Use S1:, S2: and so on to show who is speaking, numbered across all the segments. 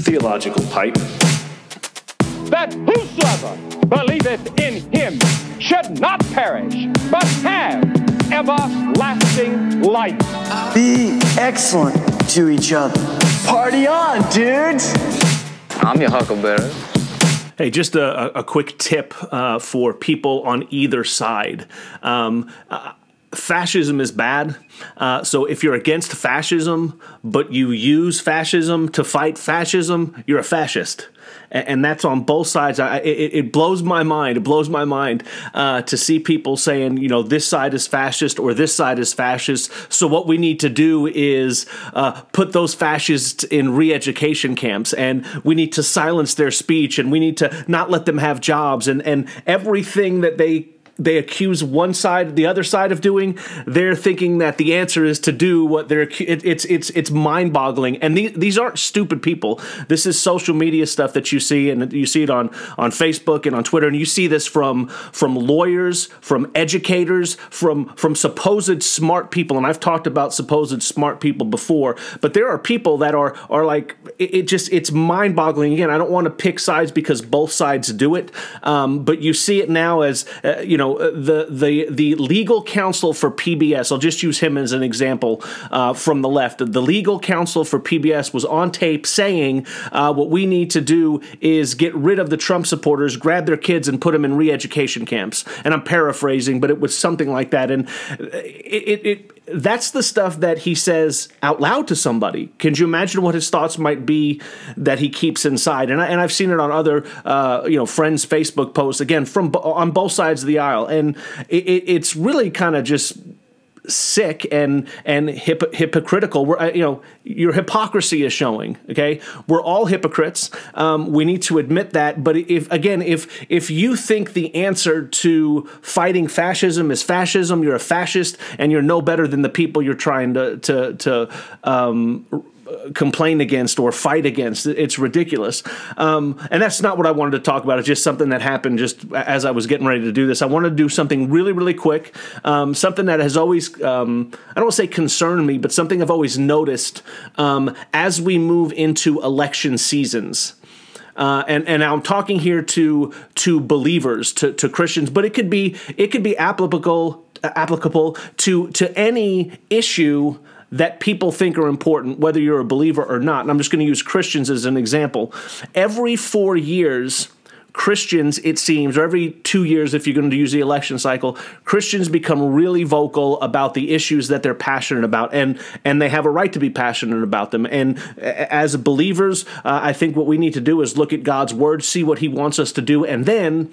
S1: theological pipe.
S2: That whosoever believeth in him should not perish, but have everlasting life.
S3: Be excellent to each other. Party on, dudes!
S4: I'm your huckleberry.
S1: Hey, just a, a quick tip uh, for people on either side. Um, uh, fascism is bad. Uh, so if you're against fascism, but you use fascism to fight fascism, you're a fascist and, that's on both sides. I, it, it, blows my mind. It blows my mind uh, to see people saying, you know, this side is fascist or this side is fascist. So what we need to do is uh, put those fascists in re-education camps, and we need to silence their speech, and we need to not let them have jobs, and and everything that they they accuse one side, the other side of doing, they're thinking that the answer is to do what they're. It, it's it's it's mind boggling, and these these aren't stupid people. This is social media stuff that you see, and you see it on on Facebook and on Twitter, and you see this from from lawyers, from educators, from from supposed smart people. And I've talked about supposed smart people before, but there are people that are are like it, it just it's mind boggling. Again, I don't want to pick sides because both sides do it, um, but you see it now as uh, you know uh, the the the legal counsel for PBS. I'll just use him as an example uh, from the left. The legal counsel for PBS was on tape saying uh, what we need to do is get rid of the Trump supporters, grab their kids, and put them in re-education camps. And I'm paraphrasing, but it was something like that. And it, it, it that's the stuff that he says out loud to somebody. Can you imagine what his thoughts might be that he keeps inside? And, I, and I've seen it on other, uh, you know, friends' Facebook posts again from on both sides of the aisle, and it, it's really kind of just sick and and hip, hypocritical. We're, uh, you know, your hypocrisy is showing. Okay, we're all hypocrites. Um, we need to admit that. But if again, if if you think the answer to fighting fascism is fascism, you're a fascist, and you're no better than the people you're trying to to to um, complain against or fight against. It's ridiculous. Um, and that's not what I wanted to talk about. It's just something that happened just as I was getting ready to do this. I wanted to do something really, really quick, um, something that has always, um, I don't say concerned me, but something I've always noticed um, as we move into election seasons. Uh, and and I'm talking here to to believers, to, to Christians, but it could be it could be applicable applicable to to any issue that people think are important, whether you're a believer or not. And I'm just going to use Christians as an example. Every four years, Christians, it seems, or every two years, if you're going to use the election cycle, Christians become really vocal about the issues that they're passionate about, and and they have a right to be passionate about them. And as believers, uh, I think what we need to do is look at God's word, see what He wants us to do, and then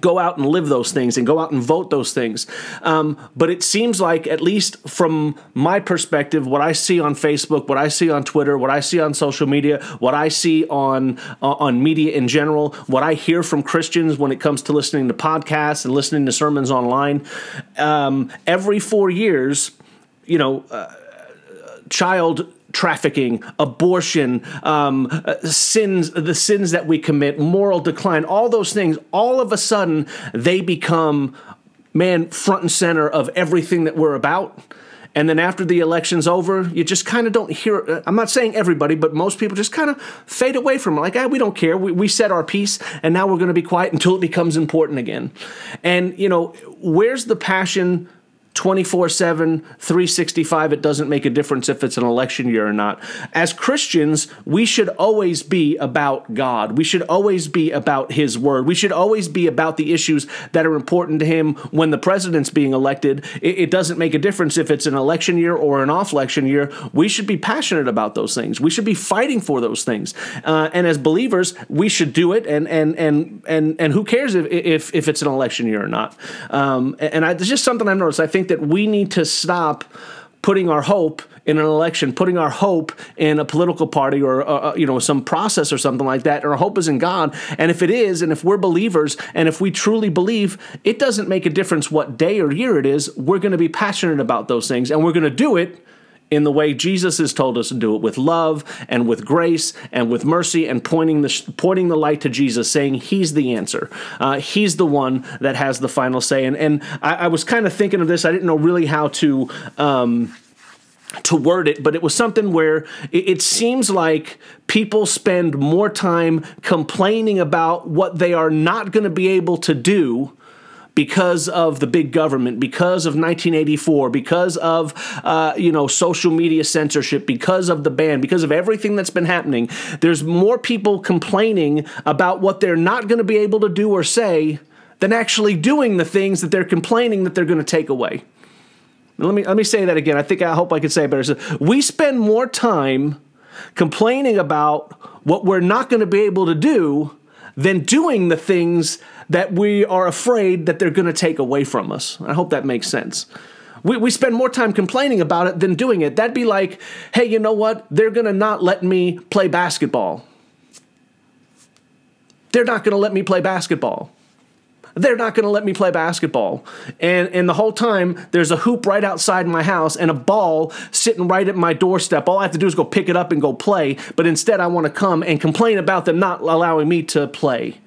S1: go out and live those things and go out and vote those things. Um, but it seems like, at least from my perspective, what I see on Facebook, what I see on Twitter, what I see on social media, what I see on uh, on media in general, what I hear from Christians when it comes to listening to podcasts and listening to sermons online, um, every four years, you know, uh, child trafficking, abortion, um, uh, sins, the sins that we commit, moral decline, all those things, all of a sudden they become, man, front and center of everything that we're about. And then after the election's over, you just kind of don't hear. Uh, I'm not saying everybody, but most people just kind of fade away from it. Like, ah, we don't care. We, we said our piece, and now we're going to be quiet until it becomes important again. And, you know, where's the passion 24 7, 365, it doesn't make a difference if it's an election year or not. As Christians, we should always be about God. We should always be about His Word. We should always be about the issues that are important to Him when the president's being elected. It, it doesn't make a difference if it's an election year or an off election year. We should be passionate about those things. We should be fighting for those things. Uh, and as believers, we should do it. And and and and and who cares if if, if it's an election year or not? Um, and I, it's just something I've noticed. I think that we need to stop putting our hope in an election, putting our hope in a political party or uh, uh, you know some process or something like that. Our hope is in God, and if it is, and if we're believers, and if we truly believe, it doesn't make a difference what day or year it is. We're going to be passionate about those things, and we're going to do it in the way Jesus has told us to do it with love and with grace and with mercy and pointing the pointing the light to Jesus, saying He's the answer. Uh, he's the one that has the final say. And and I, I was kind of thinking of this. I didn't know really how to. Um, to word it, but it was something where it, it, seems like people spend more time complaining about what they are not going to be able to do because of the big government, because of 1984, because of uh, you know social media censorship, because of the ban, because of everything that's been happening. There's more people complaining about what they're not going to be able to do or say than actually doing the things that they're complaining that they're going to take away. Let me let me say that again. I think I hope I can say it better. So we spend more time complaining about what we're not going to be able to do than doing the things that we are afraid that they're going to take away from us. I hope that makes sense. We, we spend more time complaining about it than doing it. That'd be like, hey, you know what? They're going to not let me play basketball. They're not going to let me play basketball they're not going to let me play basketball. And and the whole time there's a hoop right outside my house and a ball sitting right at my doorstep. All I have to do is go pick it up and go play, but instead I want to come and complain about them not allowing me to play.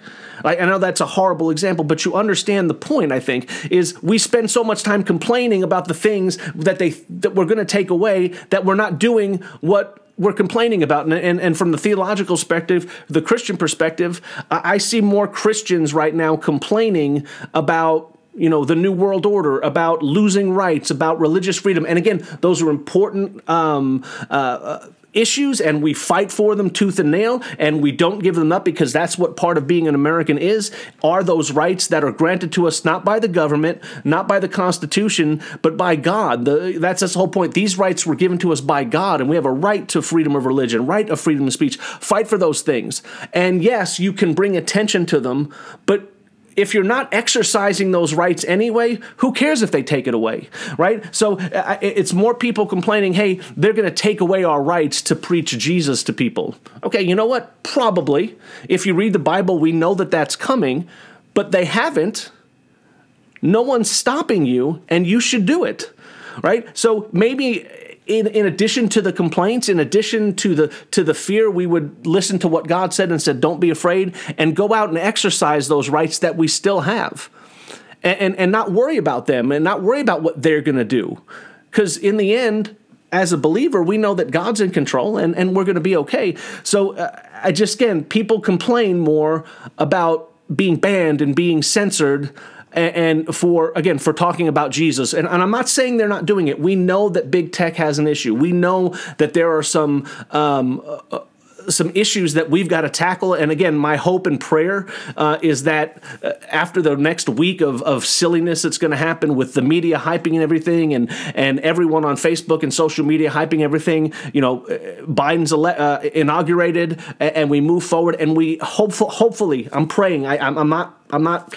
S1: I, know that's a horrible example, but you understand the point. I think is we spend so much time complaining about the things that they that we're going to take away that we're not doing what we're complaining about. And, and, and, from the theological perspective, the Christian perspective, I see more Christians right now complaining about you know the new world order about losing rights about religious freedom and again those are important um, uh, issues and we fight for them tooth and nail and we don't give them up because that's what part of being an American is are those rights that are granted to us not by the government, not by the Constitution, but by God. The, that's the whole point. These rights were given to us by God and we have a right to freedom of religion, right of freedom of speech. Fight for those things. And yes, you can bring attention to them, but if you're not exercising those rights anyway, who cares if they take it away, right? So uh, it's more people complaining, hey, they're going to take away our rights to preach Jesus to people. Okay, you know what? Probably. If you read the Bible, we know that that's coming, but they haven't. No one's stopping you, and you should do it, right? So maybe in, in addition to the complaints, in addition to the to the fear, we would listen to what God said and said, "Don't be afraid," and go out and exercise those rights that we still have, and and, and not worry about them, and not worry about what they're going to do, because in the end, as a believer, we know that God's in control, and and we're going to be okay. So uh, I just again, people complain more about being banned and being censored and for again for talking about jesus and, and, i'm not saying they're not doing it we know that big tech has an issue we know that there are some um, uh, some issues that we've got to tackle. And again, my hope and prayer uh, is that uh, after the next week of, of silliness that's going to happen with the media hyping and everything, and and everyone on Facebook and social media hyping everything, you know, uh, Biden's ele- uh, inaugurated, and we move forward, and we hopeful, hopefully, I'm praying. I, I'm, I'm not. I'm not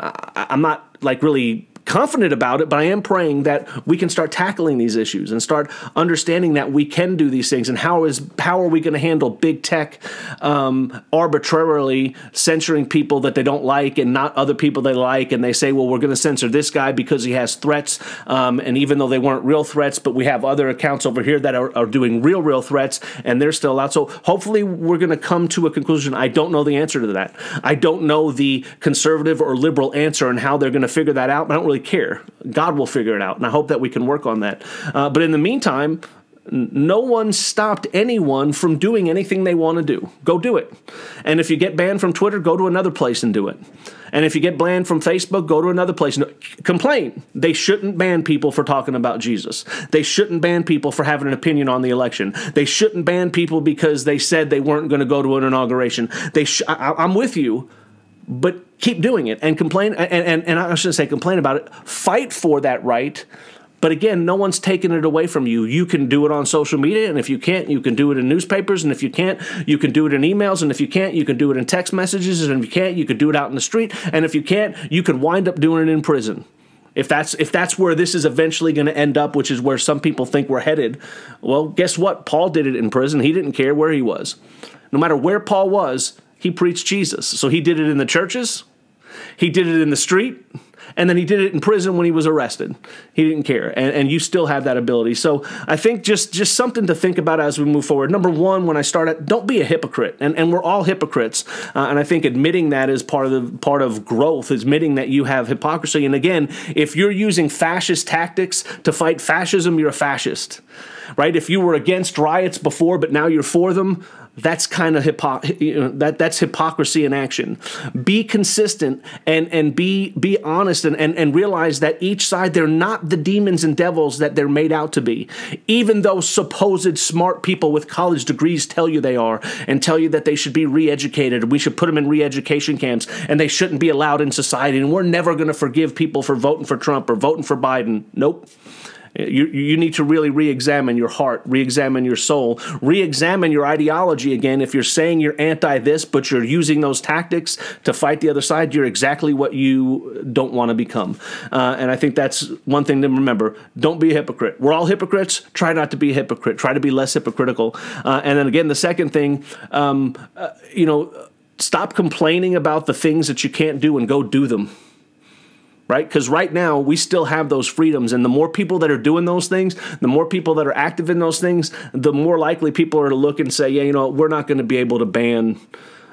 S1: I'm not like really confident about it, but I am praying that we can start tackling these issues and start understanding that we can do these things. And how is how are we going to handle big tech um, arbitrarily censoring people that they don't like and not other people they like? And they say, well, we're going to censor this guy because he has threats, um, and even though they weren't real threats, but we have other accounts over here that are, are doing real, real threats, and they're still out. So hopefully, we're going to come to a conclusion. I don't know the answer to that. I don't know the conservative or liberal answer and how they're going to figure that out. I don't really really care. God will figure it out, and I hope that we can work on that. Uh, but in the meantime, no one stopped anyone from doing anything they want to do. Go do it. And if you get banned from Twitter, go to another place and do it. And if you get banned from Facebook, go to another place and complain. They shouldn't ban people for talking about Jesus. They shouldn't ban people for having an opinion on the election. They shouldn't ban people because they said they weren't going to go to an inauguration. They sh- I- I'm with you, but keep doing it and complain and, and, and I shouldn't say complain about it, fight for that right. But again, no one's taking it away from you. You can do it on social media, and if you can't, you can do it in newspapers, and if you can't, you can do it in emails, and if you can't, you can do it in text messages, and if you can't, you can do it out in the street, and if you can't, you can wind up doing it in prison. If that's if that's where this is eventually going to end up, which is where some people think we're headed, well, guess what? Paul did it in prison. He didn't care where he was. No matter where Paul was, he preached Jesus. So he did it in the churches, he did it in the street, and then he did it in prison when he was arrested. He didn't care, and, and you still have that ability. So I think just just something to think about as we move forward. Number one, when I start at, don't be a hypocrite, and and we're all hypocrites, uh, and I think admitting that is part of the part of growth, admitting that you have hypocrisy. And again, if you're using fascist tactics to fight fascism, you're a fascist right? If you were against riots before, but now you're for them, that's kind of hypo- you know, that that's hypocrisy in action. Be consistent and and be be honest and, and and realize that each side they're not the demons and devils that they're made out to be. Even though supposed smart people with college degrees tell you they are and tell you that they should be re-educated, we should put them in re-education camps and they shouldn't be allowed in society and we're never going to forgive people for voting for Trump or voting for Biden. Nope. You, you need to really re examine your heart, re examine your soul, re examine your ideology again. If you're saying you're anti this, but you're using those tactics to fight the other side, you're exactly what you don't want to become. Uh, and I think that's one thing to remember. Don't be a hypocrite. We're all hypocrites. Try not to be a hypocrite. Try to be less hypocritical. Uh, and then again, the second thing, um, uh, you know, stop complaining about the things that you can't do and go do them right? Because right now we still have those freedoms, and the more people that are doing those things, the more people that are active in those things, the more likely people are to look and say, yeah, you know, we're not going to be able to ban,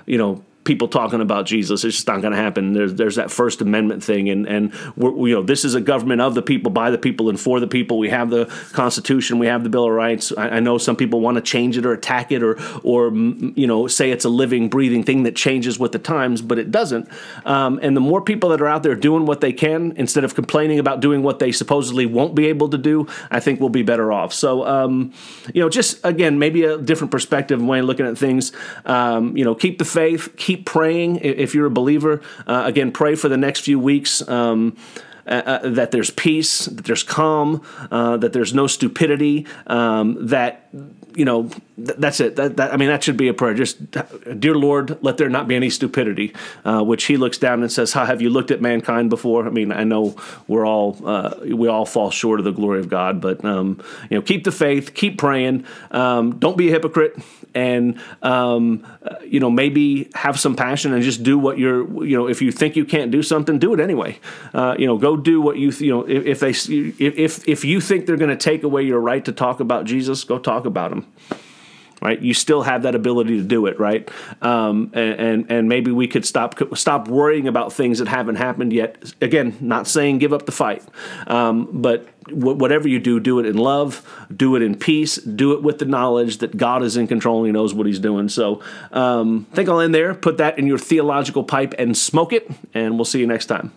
S1: you know, people talking about Jesus. It's just not going to happen. There's there's that First Amendment thing, and and you know this is a government of the people, by the people, and for the people. We have the Constitution, we have the Bill of Rights. I, I know some people want to change it or attack it or or you know say it's a living, breathing thing that changes with the times, but it doesn't. Um, and the more people that are out there doing what they can instead of complaining about doing what they supposedly won't be able to do, I think we'll be better off. So um, you know, just again, maybe a different perspective when looking at things. Um, you know, keep the faith, keep keep praying if you're a believer. Uh, again, pray for the next few weeks. Um, uh, uh, that there's peace, that there's calm, uh, that there's no stupidity, um, that you know th- that's it. That, that, I mean, that should be a prayer. Just, dear Lord, let there not be any stupidity. Uh, which He looks down and says, "How have you looked at mankind before?" I mean, I know we're all uh, we all fall short of the glory of God, but um, you know, keep the faith, keep praying. Um, don't be a hypocrite and um, uh, you know maybe have some passion and just do what you're you know if you think you can't do something do it anyway uh, you know go do what you you know if, if they if if you think they're going to take away your right to talk about Jesus go talk about him right? You still have that ability to do it, right? Um, and, and, maybe we could stop stop worrying about things that haven't happened yet. Again, not saying give up the fight, um, but whatever you do, do it in love, do it in peace, do it with the knowledge that God is in control and He knows what He's doing. So, um, think I'll end there. Put that in your theological pipe and smoke it, and we'll see you next time.